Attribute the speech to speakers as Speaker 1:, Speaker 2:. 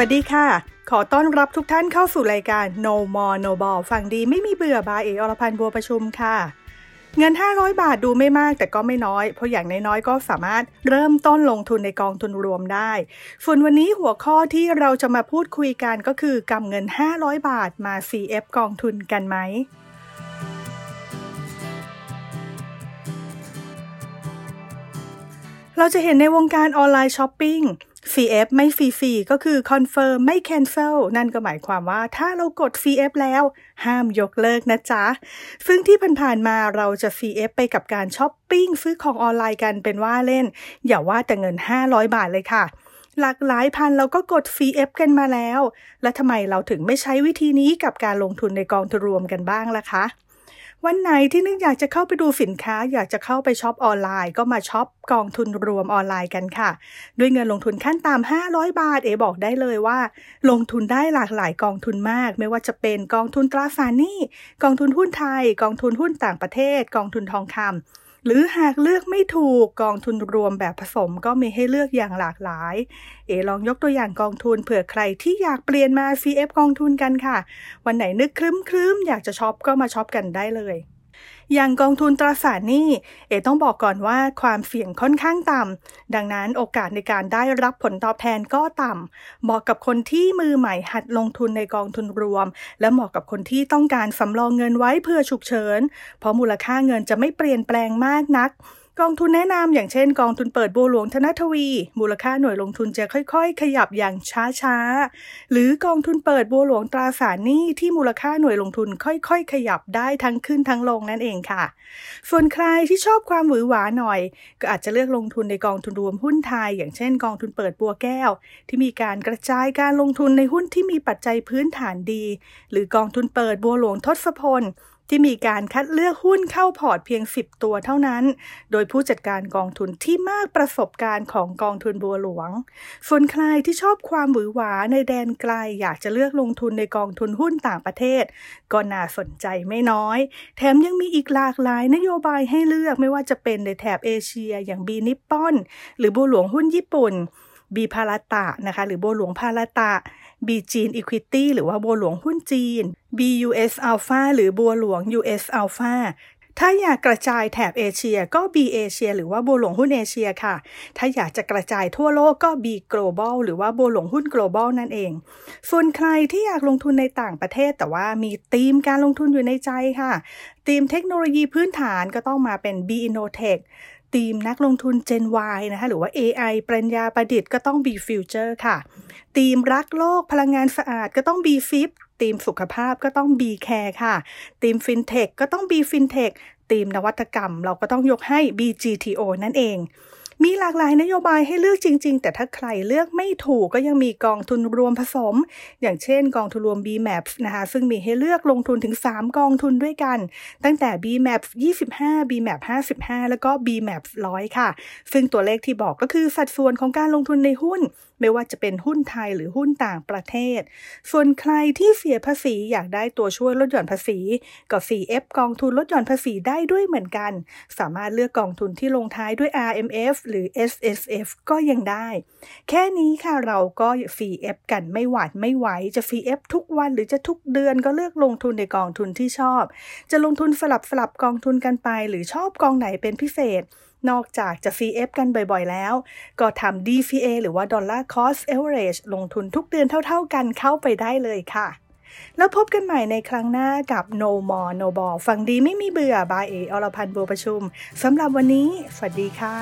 Speaker 1: สวัสดีค่ะ ขอต้อนรับทุกท่านเข้าสู่รายการ No More No Ball ฟังดีไม่มีเบื่อบายเออรพันธ์บัวประชุมค่ะ เงิน 500 บาทดูไม่มากแต่ก็ไม่น้อย เพราะอย่างน้อยๆ ก็สามารถเริ่มต้นลงทุนในกองทุนรวมได้ ส่วนวันนี้หัวข้อที่เราจะมาพูดคุยกันก็คือกำเงิน 500 บาทมา CF กองทุนกันไหมเราจะเห็นในวงการออนไลน์ช้อปปิ้ง CF ไม่ฟรีๆก็คือ confirm ไม่ cancel นั่นก็หมายความว่าถ้าเรากด CF แล้ว ห้ามยกเลิกนะจ๊ะ ซึ่งที่ผ่านๆมาเราจะ CF ไปกับการช้อปปิ้งซื้อของออนไลน์กันเป็นว่าเล่น อย่าว่าแต่เงิน 500 บาทเลยค่ะหลากหลายพันเราก็กด CF กันมาแล้ว แล้วทำไมเราถึงไม่ใช้วิธีนี้กับการลงทุนในกองทุนรวมกันบ้างล่ะคะ วันไหนที่นึกอยากจะเข้าไปดูสินค้า อยากจะเข้าไปช็อปออนไลน์ ก็มาช็อปกองทุนรวมออนไลน์กันค่ะ ด้วยเงินลงทุนขั้นต่ำ500 บาท เอบอกได้เลยว่า ลงทุนได้หลากหลายกองทุนมาก ไม่ว่าจะเป็นกองทุนตราสารหนี้ กองทุนหุ้นไทย กองทุนหุ้นต่างประเทศ กองทุนทองคำ หรือหากเลือกไม่ถูกกองทุนรวมแบบผสมก็มีให้เลือกอย่างหลากหลาย เอลองยกตัวอย่างกองทุนเผื่อใครที่อยากเปลี่ยนมา CF กองทุนกันค่ะ วันไหนนึกครึ้มๆ อยากจะช็อปก็มาช็อปกันได้เลย อย่างกองทุนตราสารหนี้เอต้องบอกก่อนว่าความเสี่ยงค่อนข้างต่ำดังนั้นโอกาสในการได้รับผลตอบแทนก็ต่ำเหมาะกับคนที่มือใหม่หัดลงทุนในกองทุนรวม และเหมาะกับคนที่ต้องการสำรองเงินไว้เพื่อฉุกเฉิน เพราะมูลค่าเงินจะไม่เปลี่ยนแปลงมากนัก กองทุนแนะนำอย่างเช่น กองทุนเปิดบัวหลวงธนทวี มูลค่าหน่วยลงทุนจะค่อยๆ ขยับอย่างช้าๆ หรือกองทุนเปิดบัวหลวงตราสารหนี้ที่มูลค่าหน่วยลงทุนค่อยๆ ขยับได้ทั้งขึ้นทั้งลงนั่นเองค่ะ ส่วนใครที่ชอบความหวือหวาหน่อย ก็อาจจะเลือกลงทุนในกองทุนรวมหุ้นไทย อย่างเช่น กองทุนเปิดบัวแก้ว ที่มีการกระจายการลงทุนในหุ้นที่มีปัจจัยพื้นฐานดี หรือกองทุนเปิดบัวหลวงทศพล ที่มีการคัดเลือกหุ้นเข้าพอร์ตเพียง 10 ตัวเท่านั้น โดยผู้จัดการกองทุนที่มากประสบการณ์ของกองทุนบัวหลวง ส่วนใครที่ชอบความหวือหวาในแดนไกลอยากจะเลือกลงทุนในกองทุนหุ้นต่างประเทศ ก็น่าสนใจไม่น้อย แถมยังมีอีกหลากหลายนโยบายให้เลือกไม่ว่าจะเป็นในแถบเอเชีย อย่างบีนิปปอน หรือบัวหลวงหุ้นญี่ปุ่น บีพาราตะนะคะ หรือบัวหลวงพาราตะบีจีนอีควิตี้หรือว่าบัวหลวงหุ้นจีน BUS Alpha หรือบัวหลวง US Alpha ถ้าอยากกระจายแถบเอเชียก็ B เอเชียหรือว่าบัวหลวงหุ้นเอเชียค่ะ ถ้าอยากจะกระจายทั่วโลกก็ B Global หรือว่าบัวหลวงหุ้น global นั่นเอง ส่วนใครที่อยากลงทุนในต่างประเทศแต่ว่ามีธีมการลงทุนอยู่ในใจค่ะธีมเทคโนโลยีพื้นฐานก็ต้องมาเป็น B Innotech ทีมนักลงทุน Gen Y นะคะ หรือว่า AI ปรัญญาประดิษฐ์ก็ต้อง B Future ค่ะทีมรักโลกพลังงานสะอาดก็ต้อง B Fit ทีมสุขภาพก็ต้อง B Care ค่ะทีม FinTech ก็ต้อง B FinTech ทีมนวัตกรรม เราก็ต้องยกให้ BGTO นั่นเอง มีหลากหลายนโยบายให้เลือกจริง ๆ แต่ถ้าใครเลือกไม่ถูกก็ยังมีกองทุนรวมผสม อย่างเช่นกองทุนรวม BMAPS นะคะซึ่งมีให้เลือกลงทุนถึง 3 กองทุนด้วยกัน ตั้งแต่ BMAPS 25 BMAP 55 แล้วก็ BMAPS 100 ค่ะ ซึ่งตัวเลขที่บอกก็คือสัดส่วนของการลงทุนในหุ้น ไม่ว่าจะเป็นหุ้นไทยหรือหุ้นต่างประเทศ ส่วนใครที่เสียภาษีอยากได้ตัวช่วยลดหย่อนภาษีก็ CF กองทุนลดหย่อนภาษีได้ด้วยเหมือนกัน สามารถเลือกกองทุนที่ลงท้ายด้วย RMF หรือ SSF ก็ยังได้ แค่นี้ค่ะเราก็ CF กันไม่หวาดไม่ไหว จะ CF ทุกวันหรือจะทุกเดือนก็เลือกลงทุนในกองทุนที่ชอบ จะลงทุนสลับสลับกองทุนกันไป หรือชอบกองไหนเป็นพิเศษนอกจากจะ CF กันบ่อยๆ แล้ว ก็ทำ DCA หรือว่า Dollar Cost Average ลงทุนทุกเดือนเท่าๆกันเข้าไปได้เลยค่ะ แล้วพบกันใหม่ในครั้งหน้ากับ No More No Ball ฟังดีไม่มีเบื่อบายเออรพันธ์บัวประชุมสำหรับวันนี้ สวัสดีค่ะ